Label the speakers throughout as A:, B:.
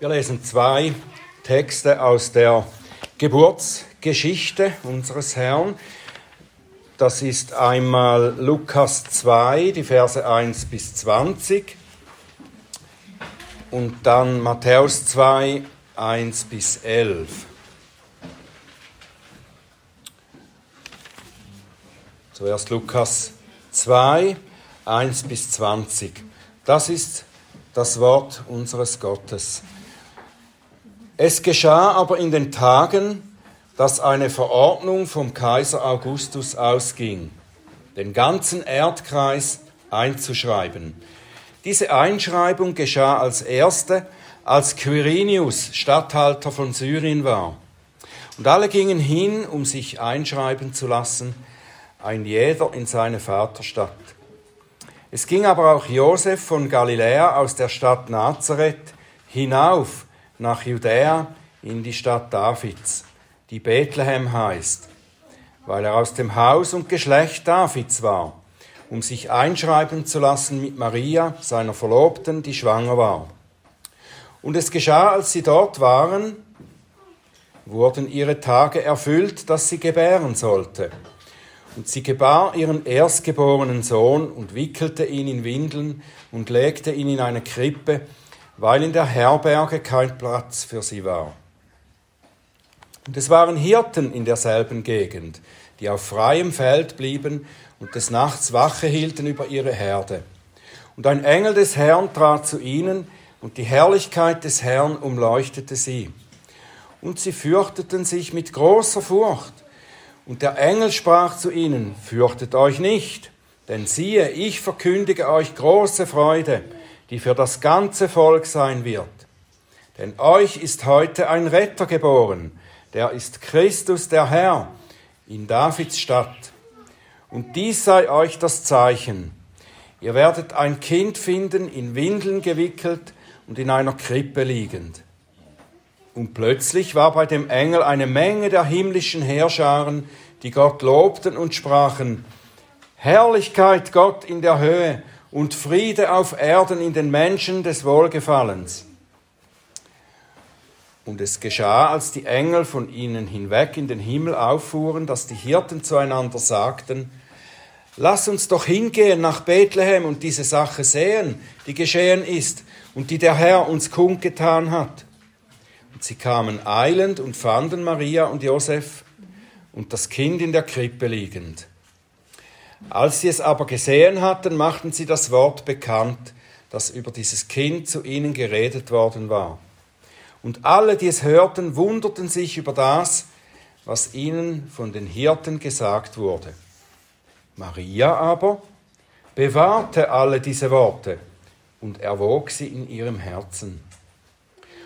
A: Wir lesen zwei Texte aus der Geburtsgeschichte unseres Herrn. Das ist einmal Lukas 2, die Verse 1 bis 20 und dann Matthäus 2, 1 bis 11. Zuerst Lukas 2, 1 bis 20. Das ist das Wort unseres Gottes. Es geschah aber in den Tagen, dass eine Verordnung vom Kaiser Augustus ausging, den ganzen Erdkreis einzuschreiben. Diese Einschreibung geschah als erste, als Quirinius Statthalter von Syrien war. Und alle gingen hin, um sich einschreiben zu lassen, ein jeder in seine Vaterstadt. Es ging aber auch Josef von Galiläa aus der Stadt Nazareth hinauf nach Judäa in die Stadt Davids, die Bethlehem heißt, weil er aus dem Haus und Geschlecht Davids war, um sich einschreiben zu lassen mit Maria, seiner Verlobten, die schwanger war. Und es geschah, als sie dort waren, wurden ihre Tage erfüllt, dass sie gebären sollte. Und sie gebar ihren erstgeborenen Sohn und wickelte ihn in Windeln und legte ihn in eine Krippe, weil in der Herberge kein Platz für sie war. Und es waren Hirten in derselben Gegend, die auf freiem Feld blieben und des Nachts Wache hielten über ihre Herde. Und ein Engel des Herrn trat zu ihnen, und die Herrlichkeit des Herrn umleuchtete sie. Und sie fürchteten sich mit großer Furcht. Und der Engel sprach zu ihnen, Fürchtet euch nicht, denn siehe, ich verkündige euch große Freude, die für das ganze Volk sein wird. Denn euch ist heute ein Retter geboren, der ist Christus der Herr in Davids Stadt. Und dies sei euch das Zeichen. Ihr werdet ein Kind finden, in Windeln gewickelt und in einer Krippe liegend. Und plötzlich war bei dem Engel eine Menge der himmlischen Heerscharen, die Gott lobten und sprachen, Herrlichkeit Gott in der Höhe und Friede auf Erden in den Menschen des Wohlgefallens. Und es geschah, als die Engel von ihnen hinweg in den Himmel auffuhren, dass die Hirten zueinander sagten, Lass uns doch hingehen nach Bethlehem und diese Sache sehen, die geschehen ist und die der Herr uns kundgetan hat. Und sie kamen eilend und fanden Maria und Josef und das Kind in der Krippe liegend. Als sie es aber gesehen hatten, machten sie das Wort bekannt, das über dieses Kind zu ihnen geredet worden war. Und alle, die es hörten, wunderten sich über das, was ihnen von den Hirten gesagt wurde. Maria aber bewahrte alle diese Worte und erwog sie in ihrem Herzen.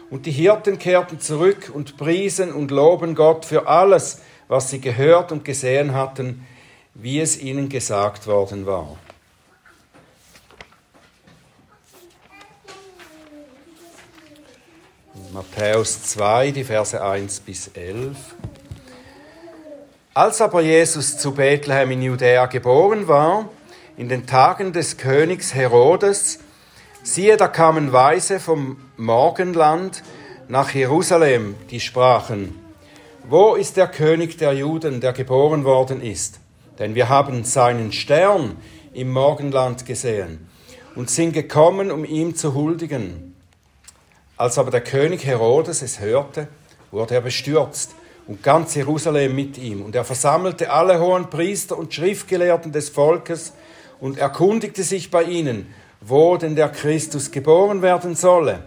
A: Und die Hirten kehrten zurück und priesen und loben Gott für alles, was sie gehört und gesehen hatten, wie es ihnen gesagt worden war. Matthäus 2, die Verse 1 bis 11. Als aber Jesus zu Bethlehem in Judäa geboren war, in den Tagen des Königs Herodes, siehe, da kamen Weise vom Morgenland nach Jerusalem, die sprachen, wo ist der König der Juden, der geboren worden ist? Denn wir haben seinen Stern im Morgenland gesehen und sind gekommen, um ihm zu huldigen. Als aber der König Herodes es hörte, wurde er bestürzt und ganz Jerusalem mit ihm. Und er versammelte alle hohen Priester und Schriftgelehrten des Volkes und erkundigte sich bei ihnen, wo denn der Christus geboren werden solle.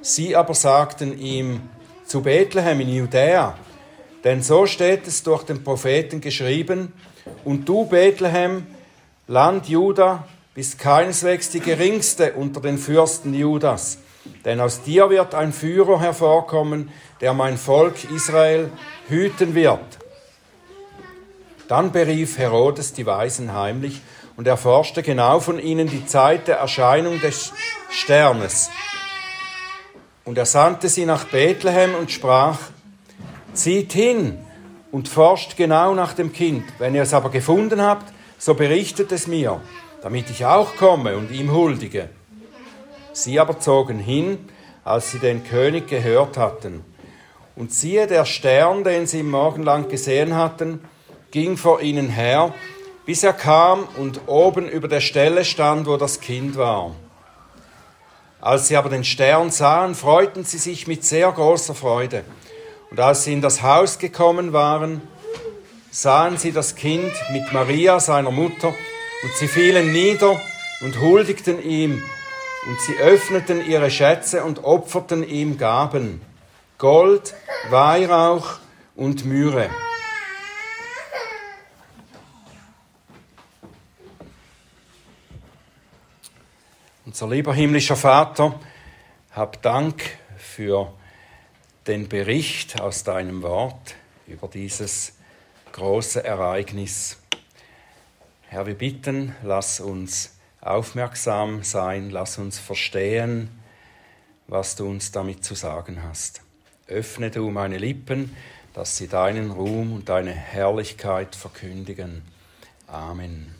A: Sie aber sagten ihm, zu Bethlehem in Judäa, denn so steht es durch den Propheten geschrieben, und du, Bethlehem, Land Juda, bist keineswegs die geringste unter den Fürsten Judas, denn aus dir wird ein Führer hervorkommen, der mein Volk Israel hüten wird. Dann berief Herodes die Weisen heimlich und erforschte genau von ihnen die Zeit der Erscheinung des Sternes. Und er sandte sie nach Bethlehem und sprach, Zieht hin und forscht genau nach dem Kind. Wenn ihr es aber gefunden habt, so berichtet es mir, damit ich auch komme und ihm huldige. Sie aber zogen hin, als sie den König gehört hatten. Und siehe, der Stern, den sie im Morgenland gesehen hatten, ging vor ihnen her, bis er kam und oben über der Stelle stand, wo das Kind war. Als sie aber den Stern sahen, freuten sie sich mit sehr großer Freude. Und als sie in das Haus gekommen waren, sahen sie das Kind mit Maria, seiner Mutter, und sie fielen nieder und huldigten ihm, und sie öffneten ihre Schätze und opferten ihm Gaben, Gold, Weihrauch und Myrrhe. Unser lieber himmlischer Vater, hab Dank für den Bericht aus deinem Wort über dieses große Ereignis. Herr, wir bitten, lass uns aufmerksam sein, lass uns verstehen, was du uns damit zu sagen hast. Öffne du meine Lippen, dass sie deinen Ruhm und deine Herrlichkeit verkündigen. Amen.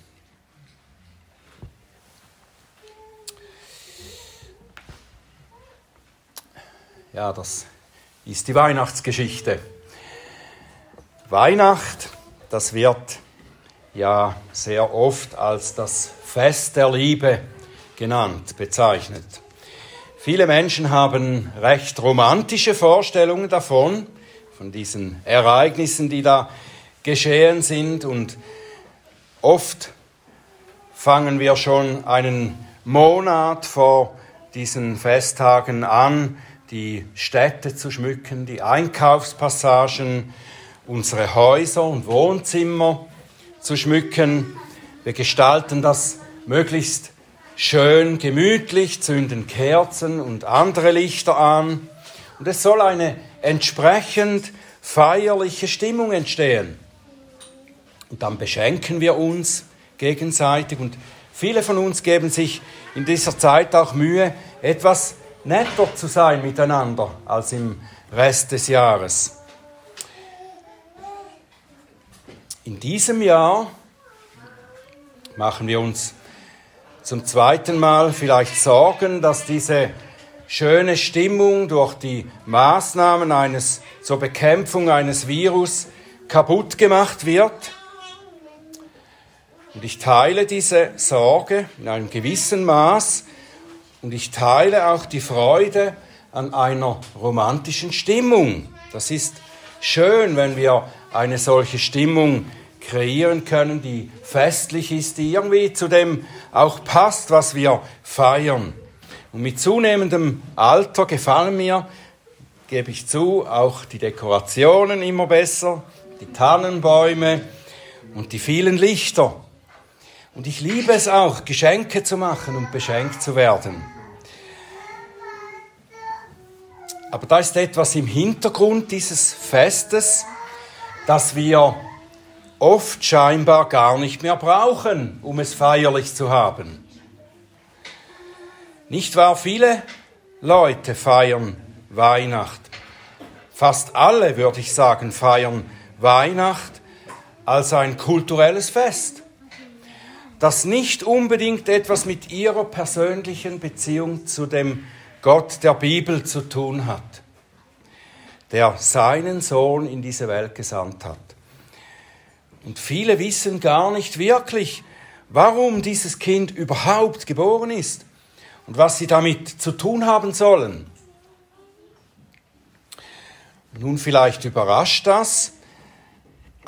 A: Ja, das ist die Weihnachtsgeschichte. Weihnacht, das wird ja sehr oft als das Fest der Liebe genannt, bezeichnet. Viele Menschen haben recht romantische Vorstellungen davon, von diesen Ereignissen, die da geschehen sind und oft fangen wir schon einen Monat vor diesen Festtagen an, die Städte zu schmücken, die Einkaufspassagen, unsere Häuser und Wohnzimmer zu schmücken. Wir gestalten das möglichst schön gemütlich, zünden Kerzen und andere Lichter an. Und es soll eine entsprechend feierliche Stimmung entstehen. Und dann beschenken wir uns gegenseitig und viele von uns geben sich in dieser Zeit auch Mühe, etwas netter zu sein miteinander als im Rest des Jahres. In diesem Jahr machen wir uns zum zweiten Mal vielleicht Sorgen, dass diese schöne Stimmung durch die Maßnahmen eines zur Bekämpfung eines Virus kaputt gemacht wird. Und ich teile diese Sorge in einem gewissen Maß und ich teile auch die Freude an einer romantischen Stimmung. Das ist schön, wenn wir eine solche Stimmung kreieren können, die festlich ist, die irgendwie zu dem auch passt, was wir feiern. Und mit zunehmendem Alter gefallen mir, gebe ich zu, auch die Dekorationen immer besser, die Tannenbäume und die vielen Lichter. Und ich liebe es auch, Geschenke zu machen und beschenkt zu werden. Aber da ist etwas im Hintergrund dieses Festes, das wir oft scheinbar gar nicht mehr brauchen, um es feierlich zu haben. Nicht wahr? Viele Leute feiern Weihnacht. Fast alle, würde ich sagen, feiern Weihnacht als ein kulturelles Fest, das nicht unbedingt etwas mit ihrer persönlichen Beziehung zu dem Gott der Bibel zu tun hat, der seinen Sohn in diese Welt gesandt hat. Und viele wissen gar nicht wirklich, warum dieses Kind überhaupt geboren ist und was sie damit zu tun haben sollen. Nun vielleicht überrascht das,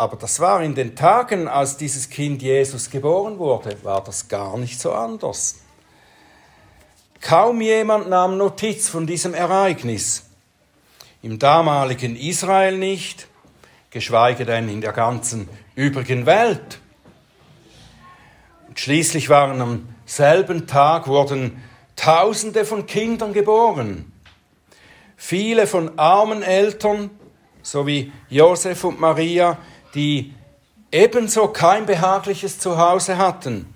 A: aber das war in den Tagen, als dieses Kind Jesus geboren wurde, war das gar nicht so anders. Kaum jemand nahm Notiz von diesem Ereignis. Im damaligen Israel nicht, geschweige denn in der ganzen übrigen Welt. Und schließlich waren am selben Tag wurden Tausende von Kindern geboren. Viele von armen Eltern, so wie Josef und Maria, die ebenso kein behagliches Zuhause hatten,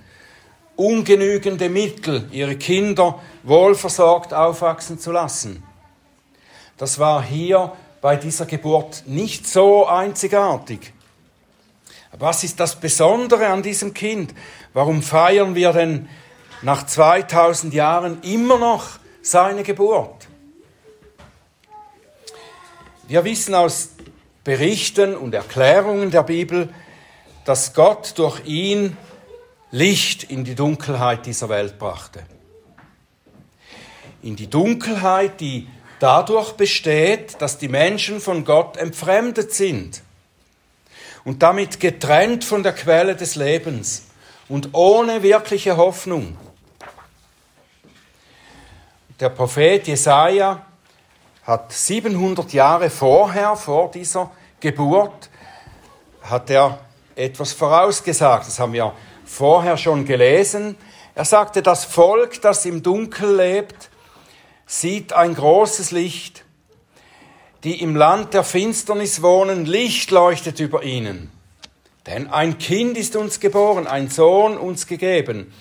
A: ungenügende Mittel, ihre Kinder wohlversorgt aufwachsen zu lassen. Das war hier bei dieser Geburt nicht so einzigartig. Was ist das Besondere an diesem Kind? Warum feiern wir denn nach 2000 Jahren immer noch seine Geburt? Wir wissen aus Berichten und Erklärungen der Bibel, dass Gott durch ihn Licht in die Dunkelheit dieser Welt brachte. In die Dunkelheit, die dadurch besteht, dass die Menschen von Gott entfremdet sind und damit getrennt von der Quelle des Lebens und ohne wirkliche Hoffnung. Der Prophet Jesaja hat 700 Jahre vorher, vor dieser Geburt, hat er etwas vorausgesagt. Das haben wir vorher schon gelesen. Er sagte, das Volk, das im Dunkel lebt, sieht ein großes Licht. Die im Land der Finsternis wohnen, Licht leuchtet über ihnen. Denn ein Kind ist uns geboren, ein Sohn uns gegeben.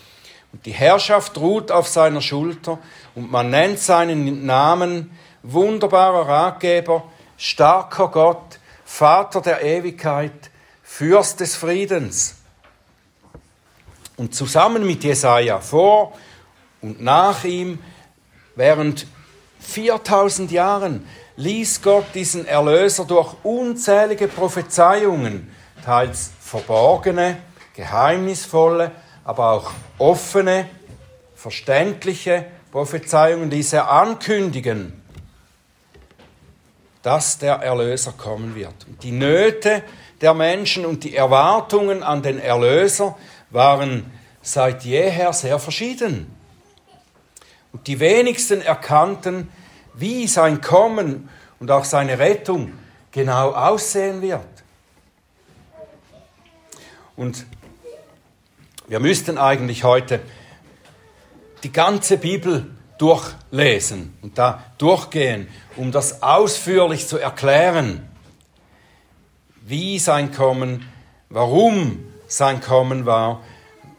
A: Und die Herrschaft ruht auf seiner Schulter und man nennt seinen Namen wunderbarer Ratgeber, starker Gott, Vater der Ewigkeit, Fürst des Friedens. Und zusammen mit Jesaja vor und nach ihm, während 4000 Jahren, ließ Gott diesen Erlöser durch unzählige Prophezeiungen, teils verborgene, geheimnisvolle, aber auch offene, verständliche Prophezeiungen, ließ er ankündigen, dass der Erlöser kommen wird. Die Nöte der Menschen und die Erwartungen an den Erlöser waren seit jeher sehr verschieden. Und die wenigsten erkannten, wie sein Kommen und auch seine Rettung genau aussehen wird. Und wir müssten eigentlich heute die ganze Bibel durchlesen und da durchgehen, um das ausführlich zu erklären wie sein Kommen, warum sein Kommen war,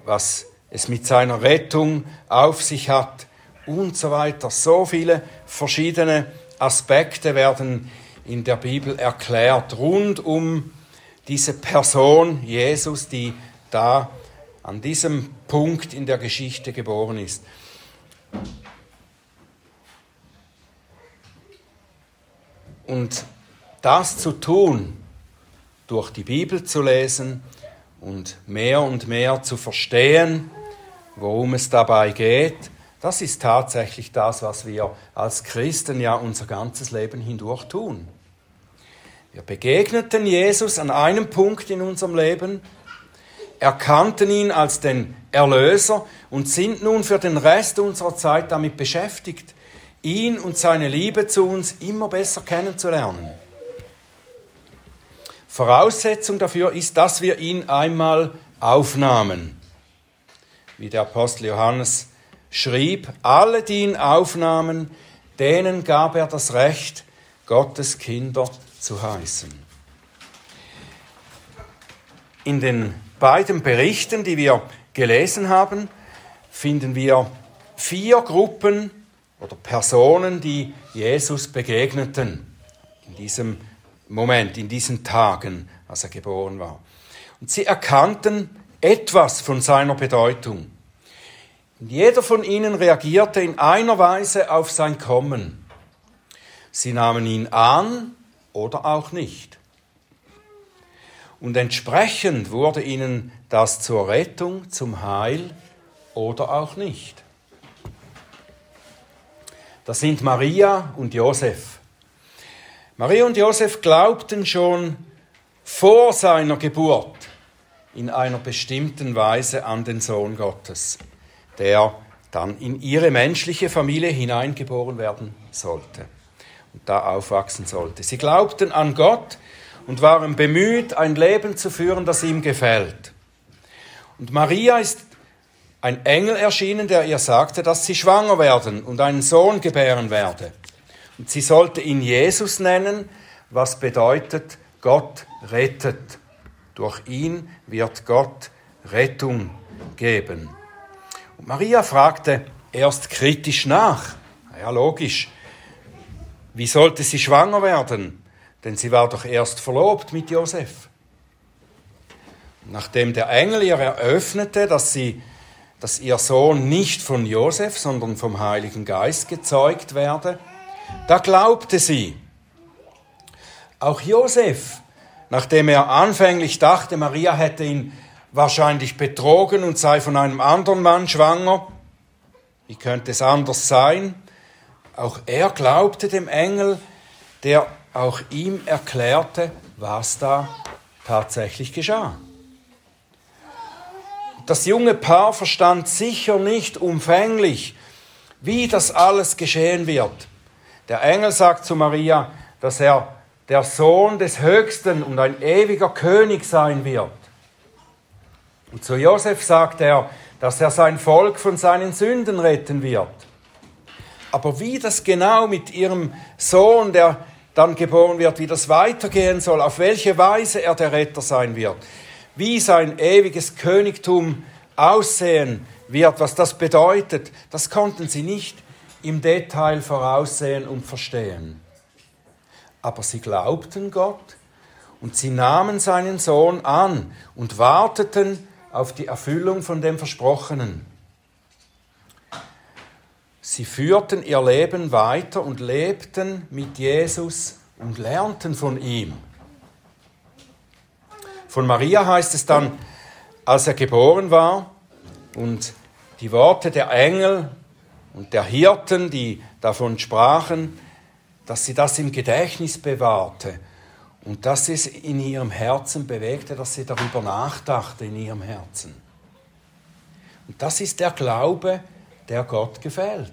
A: was es mit seiner Rettung auf sich hat und so weiter. So viele verschiedene Aspekte werden in der Bibel erklärt rund um diese Person Jesus, die da an diesem Punkt in der Geschichte geboren ist. Und das zu tun, durch die Bibel zu lesen und mehr und mehr zu verstehen, worum es dabei geht, das ist tatsächlich das, was wir als Christen ja unser ganzes Leben hindurch tun. Wir begegneten Jesus an einem Punkt in unserem Leben, erkannten ihn als den Erlöser und sind nun für den Rest unserer Zeit damit beschäftigt, ihn und seine Liebe zu uns immer besser kennenzulernen. Voraussetzung dafür ist, dass wir ihn einmal aufnahmen. Wie der Apostel Johannes schrieb, alle, die ihn aufnahmen, denen gab er das Recht, Gottes Kinder zu heißen. In den beiden Berichten, die wir gelesen haben, finden wir vier Gruppen oder Personen, die Jesus begegneten in diesem Moment, in diesen Tagen, als er geboren war. Und sie erkannten etwas von seiner Bedeutung. Und jeder von ihnen reagierte in einer Weise auf sein Kommen. Sie nahmen ihn an oder auch nicht. Und entsprechend wurde ihnen das zur Rettung, zum Heil oder auch nicht. Das sind Maria und Josef. Maria und Josef glaubten schon vor seiner Geburt in einer bestimmten Weise an den Sohn Gottes, der dann in ihre menschliche Familie hineingeboren werden sollte und da aufwachsen sollte. Sie glaubten an Gott und waren bemüht, ein Leben zu führen, das ihm gefällt. Und Maria ist ein Engel erschienen, der ihr sagte, dass sie schwanger werden und einen Sohn gebären werde. Und sie sollte ihn Jesus nennen, was bedeutet, Gott rettet. Durch ihn wird Gott Rettung geben. Und Maria fragte erst kritisch nach. Ja, logisch. Wie sollte sie schwanger werden? Denn sie war doch erst verlobt mit Josef. Nachdem der Engel ihr eröffnete, dass, sie, dass ihr Sohn nicht von Josef, sondern vom Heiligen Geist gezeugt werde, da glaubte sie. Auch Josef, nachdem er anfänglich dachte, Maria hätte ihn wahrscheinlich betrogen und sei von einem anderen Mann schwanger, wie könnte es anders sein? Auch er glaubte dem Engel, der auch ihm erklärte, was da tatsächlich geschah. Das junge Paar verstand sicher nicht umfänglich, wie das alles geschehen wird. Der Engel sagt zu Maria, dass er der Sohn des Höchsten und ein ewiger König sein wird. Und zu Josef sagt er, dass er sein Volk von seinen Sünden retten wird. Aber wie das genau mit ihrem Sohn, der dann geboren wird, wie das weitergehen soll, auf welche Weise er der Retter sein wird, wie sein ewiges Königtum aussehen wird, was das bedeutet, das konnten sie nicht im Detail voraussehen und verstehen. Aber sie glaubten Gott und sie nahmen seinen Sohn an und warteten auf die Erfüllung von dem Versprochenen. Sie führten ihr Leben weiter und lebten mit Jesus und lernten von ihm. Von Maria heißt es dann, als er geboren war und die Worte der Engel und der Hirten, die davon sprachen, dass sie das im Gedächtnis bewahrte und dass es in ihrem Herzen bewegte, dass sie darüber nachdachte in ihrem Herzen. Und das ist der Glaube, der Gott gefällt.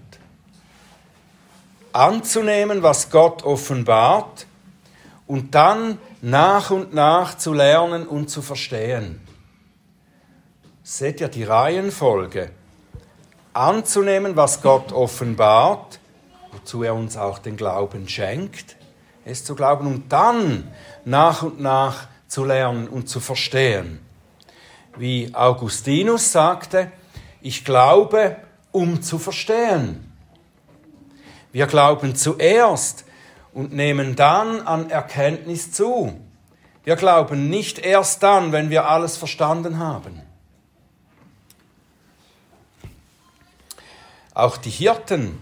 A: Anzunehmen, was Gott offenbart und dann nach und nach zu lernen und zu verstehen. Seht ihr die Reihenfolge? Anzunehmen, was Gott offenbart, wozu er uns auch den Glauben schenkt, es zu glauben und dann nach und nach zu lernen und zu verstehen. Wie Augustinus sagte, ich glaube, um zu verstehen. Wir glauben zuerst und nehmen dann an Erkenntnis zu. Wir glauben nicht erst dann, wenn wir alles verstanden haben. Auch die Hirten,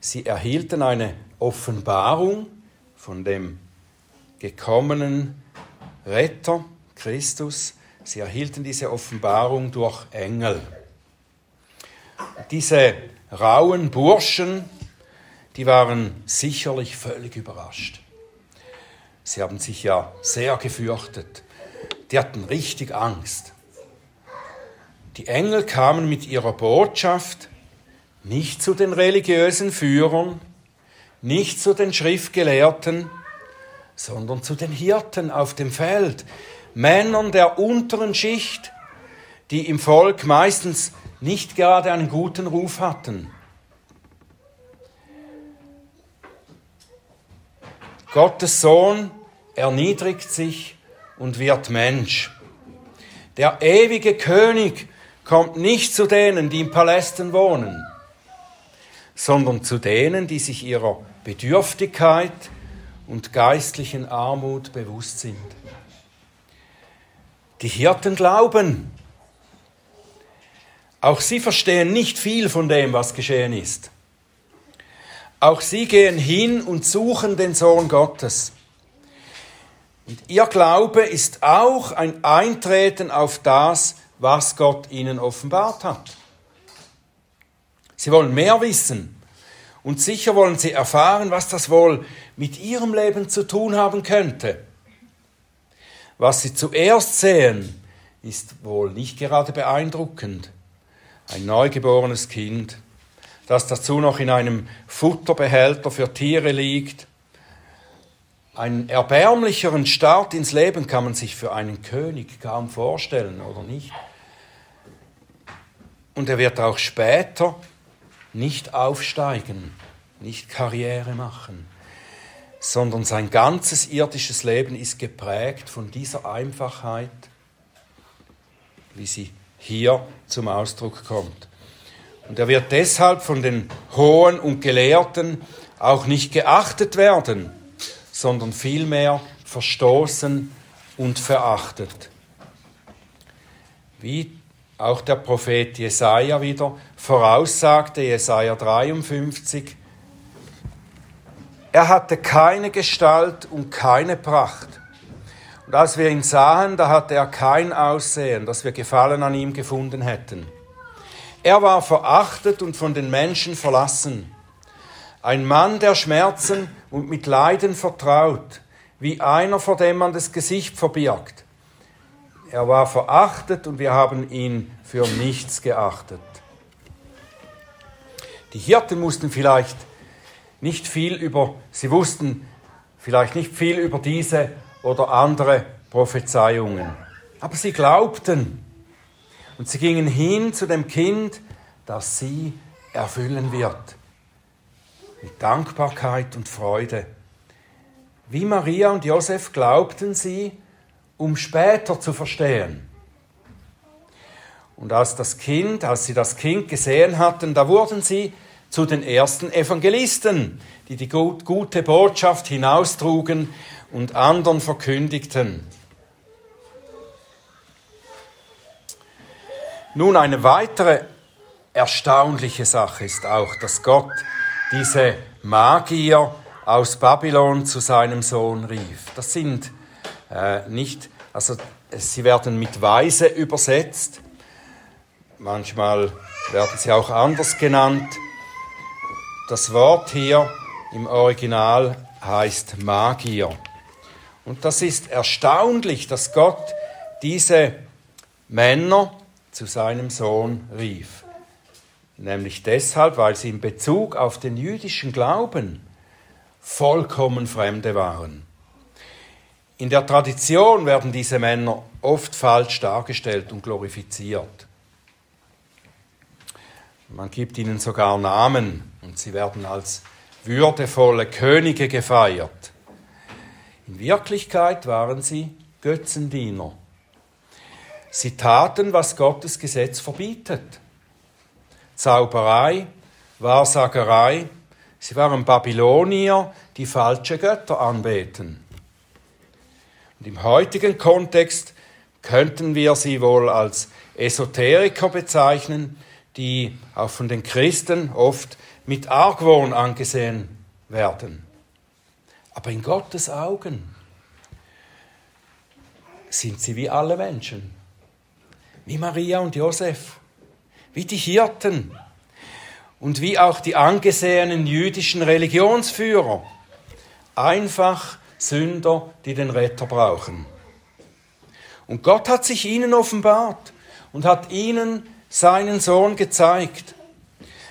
A: sie erhielten eine Offenbarung von dem gekommenen Retter Christus. Sie erhielten diese Offenbarung durch Engel. Diese rauen Burschen, die waren sicherlich völlig überrascht. Sie haben sich ja sehr gefürchtet. Die hatten richtig Angst. Die Engel kamen mit ihrer Botschaft nicht zu den religiösen Führern, nicht zu den Schriftgelehrten, sondern zu den Hirten auf dem Feld, Männern der unteren Schicht, die im Volk meistens nicht gerade einen guten Ruf hatten. Gottes Sohn erniedrigt sich und wird Mensch. Der ewige König kommt nicht zu denen, die in Palästen wohnen, sondern zu denen, die sich ihrer Bedürftigkeit und geistlichen Armut bewusst sind. Die Hirten glauben. Auch sie verstehen nicht viel von dem, was geschehen ist. Auch sie gehen hin und suchen den Sohn Gottes. Und ihr Glaube ist auch ein Eintreten auf das, was Gott ihnen offenbart hat. Sie wollen mehr wissen. Und sicher wollen sie erfahren, was das wohl mit ihrem Leben zu tun haben könnte. Was sie zuerst sehen, ist wohl nicht gerade beeindruckend. Ein neugeborenes Kind, das dazu noch in einem Futterbehälter für Tiere liegt. Einen erbärmlicheren Start ins Leben kann man sich für einen König kaum vorstellen, oder nicht? Und er wird auch später nicht aufsteigen, nicht Karriere machen, sondern sein ganzes irdisches Leben ist geprägt von dieser Einfachheit, wie sie hier zum Ausdruck kommt. Und er wird deshalb von den Hohen und Gelehrten auch nicht geachtet werden, sondern vielmehr verstoßen und verachtet. Wie auch der Prophet Jesaja wieder voraussagte, Jesaja 53, Er hatte keine Gestalt und keine Pracht. Und als wir ihn sahen, da hatte er kein Aussehen, dass wir Gefallen an ihm gefunden hätten. Er war verachtet und von den Menschen verlassen. Ein Mann der Schmerzen und mit Leiden vertraut, wie einer, vor dem man das Gesicht verbirgt. Er war verachtet und wir haben ihn für nichts geachtet. Die Hirten mussten vielleicht nicht viel über, sie wussten vielleicht nicht viel über diese oder andere Prophezeiungen, aber sie glaubten und sie gingen hin zu dem Kind, das sie erfüllen wird. Mit Dankbarkeit und Freude. Wie Maria und Josef glaubten sie, um später zu verstehen. Und als das Kind, als sie das Kind gesehen hatten, da wurden sie zu den ersten Evangelisten, die die gute Botschaft hinaustrugen und anderen verkündigten. Nun eine weitere erstaunliche Sache ist auch, dass Gott diese Magier aus Babylon zu seinem Sohn rief. Das sind äh, nicht, also sie werden mit Weise übersetzt, manchmal werden sie auch anders genannt. Das Wort hier im Original heißt Magier. Und das ist erstaunlich, dass Gott diese Männer zu seinem Sohn rief. Nämlich deshalb, weil sie in Bezug auf den jüdischen Glauben vollkommen Fremde waren. In der Tradition werden diese Männer oft falsch dargestellt und glorifiziert. Man gibt ihnen sogar Namen und sie werden als würdevolle Könige gefeiert. In Wirklichkeit waren sie Götzendiener. Sie taten, was Gottes Gesetz verbietet. Zauberei, Wahrsagerei, sie waren Babylonier, die falsche Götter anbeten. Und im heutigen Kontext könnten wir sie wohl als Esoteriker bezeichnen, die auch von den Christen oft mit Argwohn angesehen werden. Aber in Gottes Augen sind sie wie alle Menschen, wie Maria und Josef, wie die Hirten und wie auch die angesehenen jüdischen Religionsführer, einfach Sünder, die den Retter brauchen. Und Gott hat sich ihnen offenbart und hat ihnen seinen Sohn gezeigt.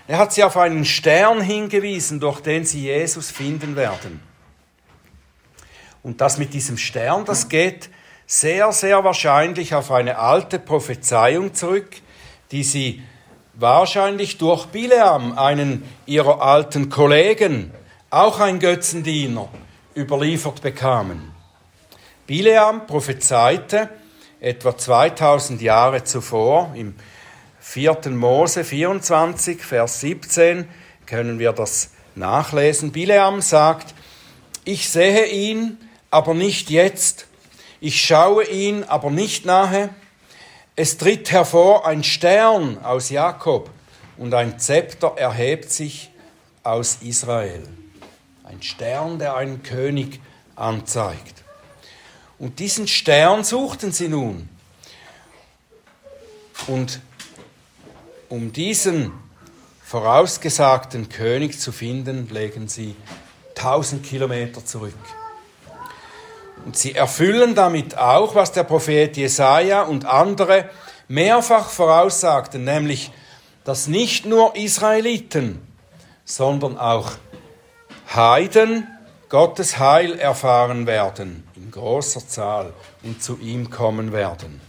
A: Er hat sie auf einen Stern hingewiesen, durch den sie Jesus finden werden. Und das mit diesem Stern, das geht sehr, sehr wahrscheinlich auf eine alte Prophezeiung zurück, die sie wahrscheinlich durch Bileam, einen ihrer alten Kollegen, auch ein Götzendiener, überliefert bekamen. Bileam prophezeite etwa 2000 Jahre zuvor, im 4. Mose 24, Vers 17 können wir das nachlesen. Bileam sagt, ich sehe ihn, aber nicht jetzt. Ich schaue ihn, aber nicht nahe. Es tritt hervor ein Stern aus Jakob und ein Zepter erhebt sich aus Israel. Ein Stern, der einen König anzeigt. Und diesen Stern suchten sie nun. Und um diesen vorausgesagten König zu finden, legen sie tausend Kilometer zurück. Und sie erfüllen damit auch, was der Prophet Jesaja und andere mehrfach voraussagten, nämlich, dass nicht nur Israeliten, sondern auch Heiden Gottes Heil erfahren werden in großer Zahl und zu ihm kommen werden.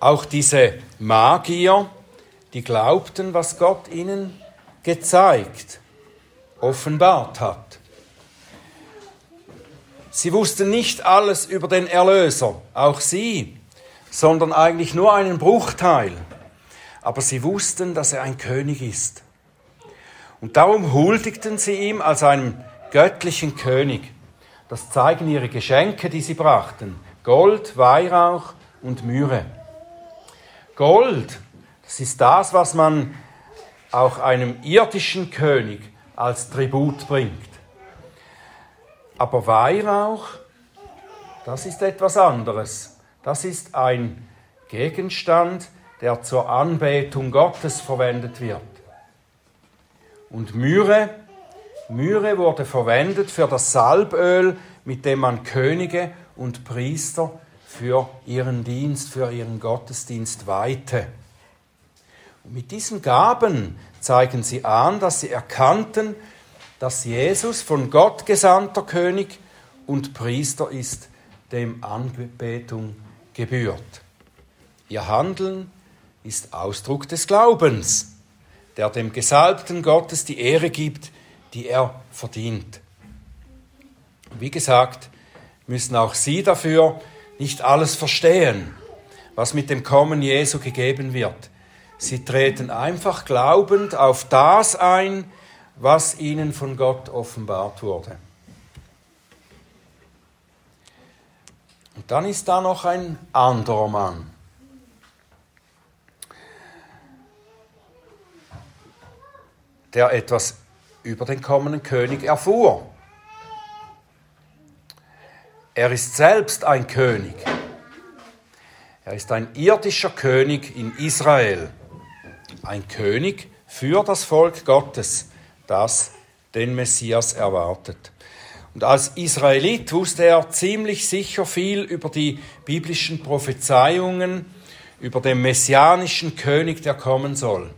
A: Auch diese Magier, die glaubten, was Gott ihnen gezeigt, offenbart hat. Sie wussten nicht alles über den Erlöser, auch sie, sondern eigentlich nur einen Bruchteil. Aber sie wussten, dass er ein König ist. Und darum huldigten sie ihm als einem göttlichen König. Das zeigen ihre Geschenke, die sie brachten. Gold, Weihrauch und Myrrhe. Gold, das ist das, was man auch einem irdischen König als Tribut bringt. Aber Weihrauch, das ist etwas anderes. Das ist ein Gegenstand, der zur Anbetung Gottes verwendet wird. Und Myrrhe, Myrrhe wurde verwendet für das Salböl, mit dem man Könige und Priester für ihren Dienst, für ihren Gottesdienst weihte. Und mit diesen Gaben zeigen sie an, dass sie erkannten, dass Jesus von Gott gesandter König und Priester ist, dem Anbetung gebührt. Ihr Handeln ist Ausdruck des Glaubens, der dem gesalbten Gottes die Ehre gibt, die er verdient. Wie gesagt, müssen auch Sie dafür nicht alles verstehen, was mit dem Kommen Jesu gegeben wird. Sie treten einfach glaubend auf das ein, was ihnen von Gott offenbart wurde. Und dann ist da noch ein anderer Mann. der etwas über den kommenden König erfuhr. Er ist selbst ein König. Er ist ein irdischer König in Israel. Ein König für das Volk Gottes, das den Messias erwartet. Und als Israelit wusste er ziemlich sicher viel über die biblischen Prophezeiungen, über den messianischen König, der kommen soll.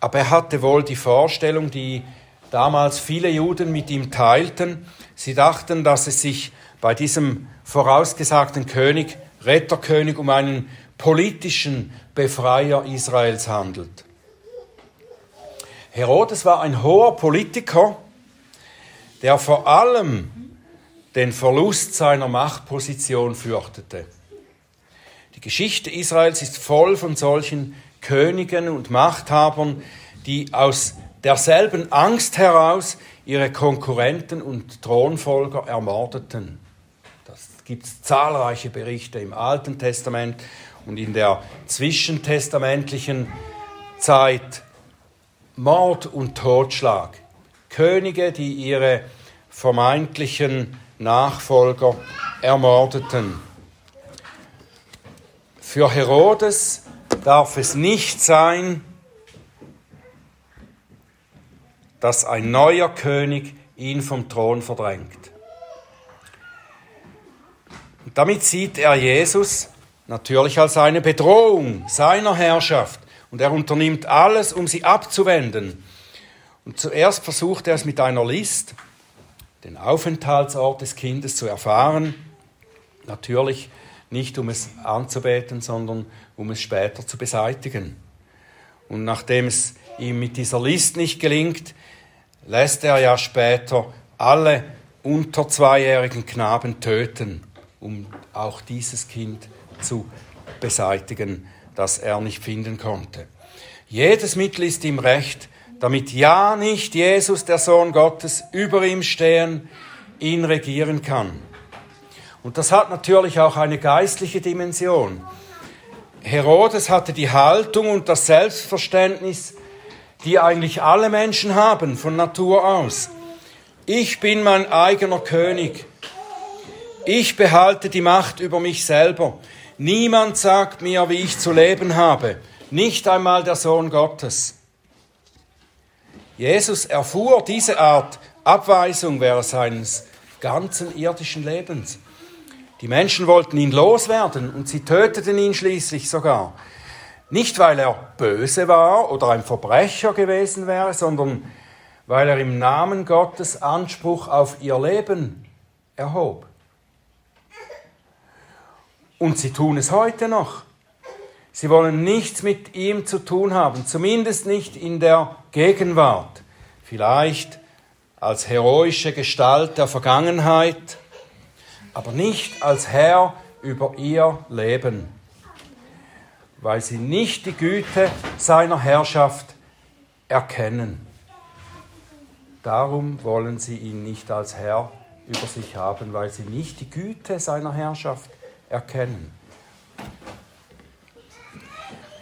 A: Aber er hatte wohl die Vorstellung, die damals viele Juden mit ihm teilten. Sie dachten, dass es sich bei diesem vorausgesagten König, Retterkönig, um einen politischen Befreier Israels handelt. Herodes war ein hoher Politiker, der vor allem den Verlust seiner Machtposition fürchtete. Die Geschichte Israels ist voll von solchen Königen und Machthabern, die aus derselben Angst heraus ihre Konkurrenten und Thronfolger ermordeten. Das gibt zahlreiche Berichte im Alten Testament und in der zwischentestamentlichen Zeit Mord und Totschlag. Könige, die ihre vermeintlichen Nachfolger ermordeten. Für Herodes darf es nicht sein, dass ein neuer König ihn vom Thron verdrängt. Und damit sieht er Jesus natürlich als eine Bedrohung seiner Herrschaft und er unternimmt alles, um sie abzuwenden. Und zuerst versucht er es mit einer List, den Aufenthaltsort des Kindes zu erfahren, natürlich nicht um es anzubeten, sondern um es später zu beseitigen. Und nachdem es ihm mit dieser List nicht gelingt, lässt er ja später alle unter zweijährigen Knaben töten, um auch dieses Kind zu beseitigen, das er nicht finden konnte. Jedes Mittel ist ihm recht, damit ja nicht Jesus, der Sohn Gottes, über ihm stehen, ihn regieren kann. Und das hat natürlich auch eine geistliche Dimension. Herodes hatte die Haltung und das Selbstverständnis, die eigentlich alle Menschen haben von Natur aus. Ich bin mein eigener König. Ich behalte die Macht über mich selber. Niemand sagt mir, wie ich zu leben habe, nicht einmal der Sohn Gottes. Jesus erfuhr diese Art Abweisung während seines ganzen irdischen Lebens. Die Menschen wollten ihn loswerden und sie töteten ihn schließlich sogar. Nicht, weil er böse war oder ein Verbrecher gewesen wäre, sondern weil er im Namen Gottes Anspruch auf ihr Leben erhob. Und sie tun es heute noch. Sie wollen nichts mit ihm zu tun haben, zumindest nicht in der Gegenwart. Vielleicht als heroische Gestalt der Vergangenheit, aber nicht als Herr über ihr Leben weil sie nicht die Güte seiner Herrschaft erkennen. Darum wollen sie ihn nicht als Herr über sich haben, weil sie nicht die Güte seiner Herrschaft erkennen.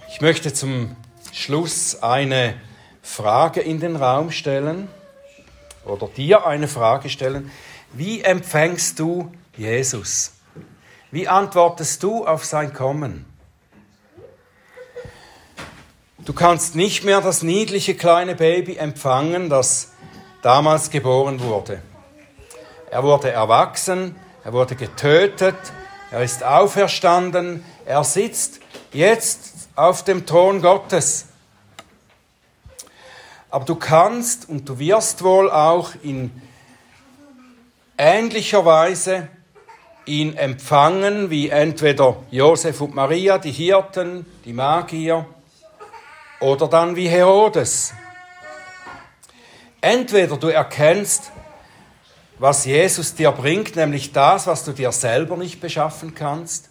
A: Ich möchte zum Schluss eine Frage in den Raum stellen oder dir eine Frage stellen. Wie empfängst du Jesus? Wie antwortest du auf sein Kommen? Du kannst nicht mehr das niedliche kleine Baby empfangen, das damals geboren wurde. Er wurde erwachsen, er wurde getötet, er ist auferstanden, er sitzt jetzt auf dem Thron Gottes. Aber du kannst und du wirst wohl auch in ähnlicher Weise ihn empfangen, wie entweder Josef und Maria, die Hirten, die Magier, oder dann wie Herodes. Entweder du erkennst, was Jesus dir bringt, nämlich das, was du dir selber nicht beschaffen kannst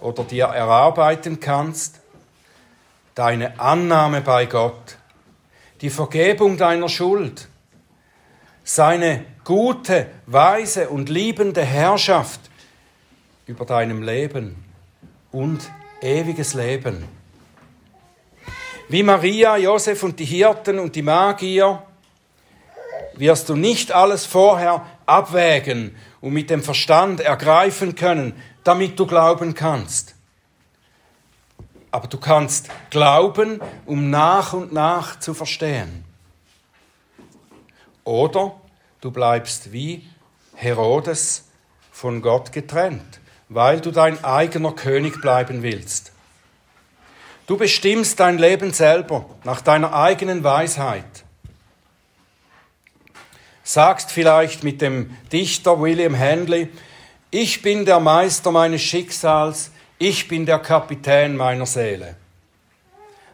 A: oder dir erarbeiten kannst, deine Annahme bei Gott, die Vergebung deiner Schuld, seine gute, weise und liebende Herrschaft über deinem Leben und ewiges Leben. Wie Maria, Josef und die Hirten und die Magier wirst du nicht alles vorher abwägen und mit dem Verstand ergreifen können, damit du glauben kannst. Aber du kannst glauben, um nach und nach zu verstehen. Oder du bleibst wie Herodes von Gott getrennt, weil du dein eigener König bleiben willst. Du bestimmst dein Leben selber nach deiner eigenen Weisheit. Sagst vielleicht mit dem Dichter William Handley, ich bin der Meister meines Schicksals, ich bin der Kapitän meiner Seele.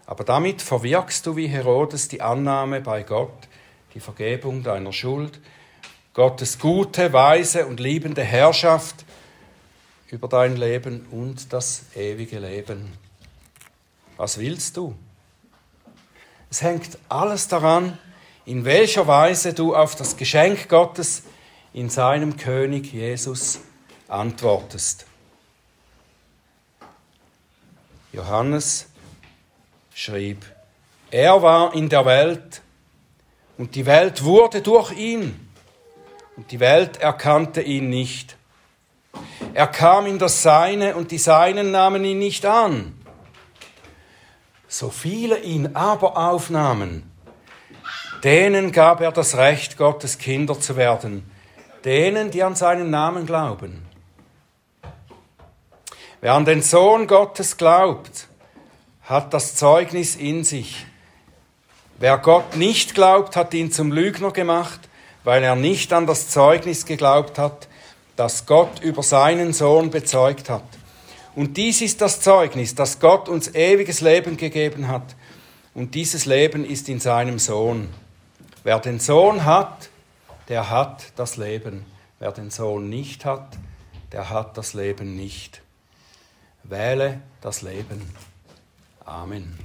A: Aber damit verwirkst du wie Herodes die Annahme bei Gott, die Vergebung deiner Schuld, Gottes gute, weise und liebende Herrschaft über dein Leben und das ewige Leben. Was willst du? Es hängt alles daran, in welcher Weise du auf das Geschenk Gottes in seinem König Jesus antwortest. Johannes schrieb, er war in der Welt und die Welt wurde durch ihn und die Welt erkannte ihn nicht. Er kam in das Seine und die Seinen nahmen ihn nicht an. So viele ihn aber aufnahmen, denen gab er das Recht, Gottes Kinder zu werden, denen, die an seinen Namen glauben. Wer an den Sohn Gottes glaubt, hat das Zeugnis in sich. Wer Gott nicht glaubt, hat ihn zum Lügner gemacht, weil er nicht an das Zeugnis geglaubt hat, das Gott über seinen Sohn bezeugt hat. Und dies ist das Zeugnis, dass Gott uns ewiges Leben gegeben hat. Und dieses Leben ist in seinem Sohn. Wer den Sohn hat, der hat das Leben. Wer den Sohn nicht hat, der hat das Leben nicht. Wähle das Leben. Amen.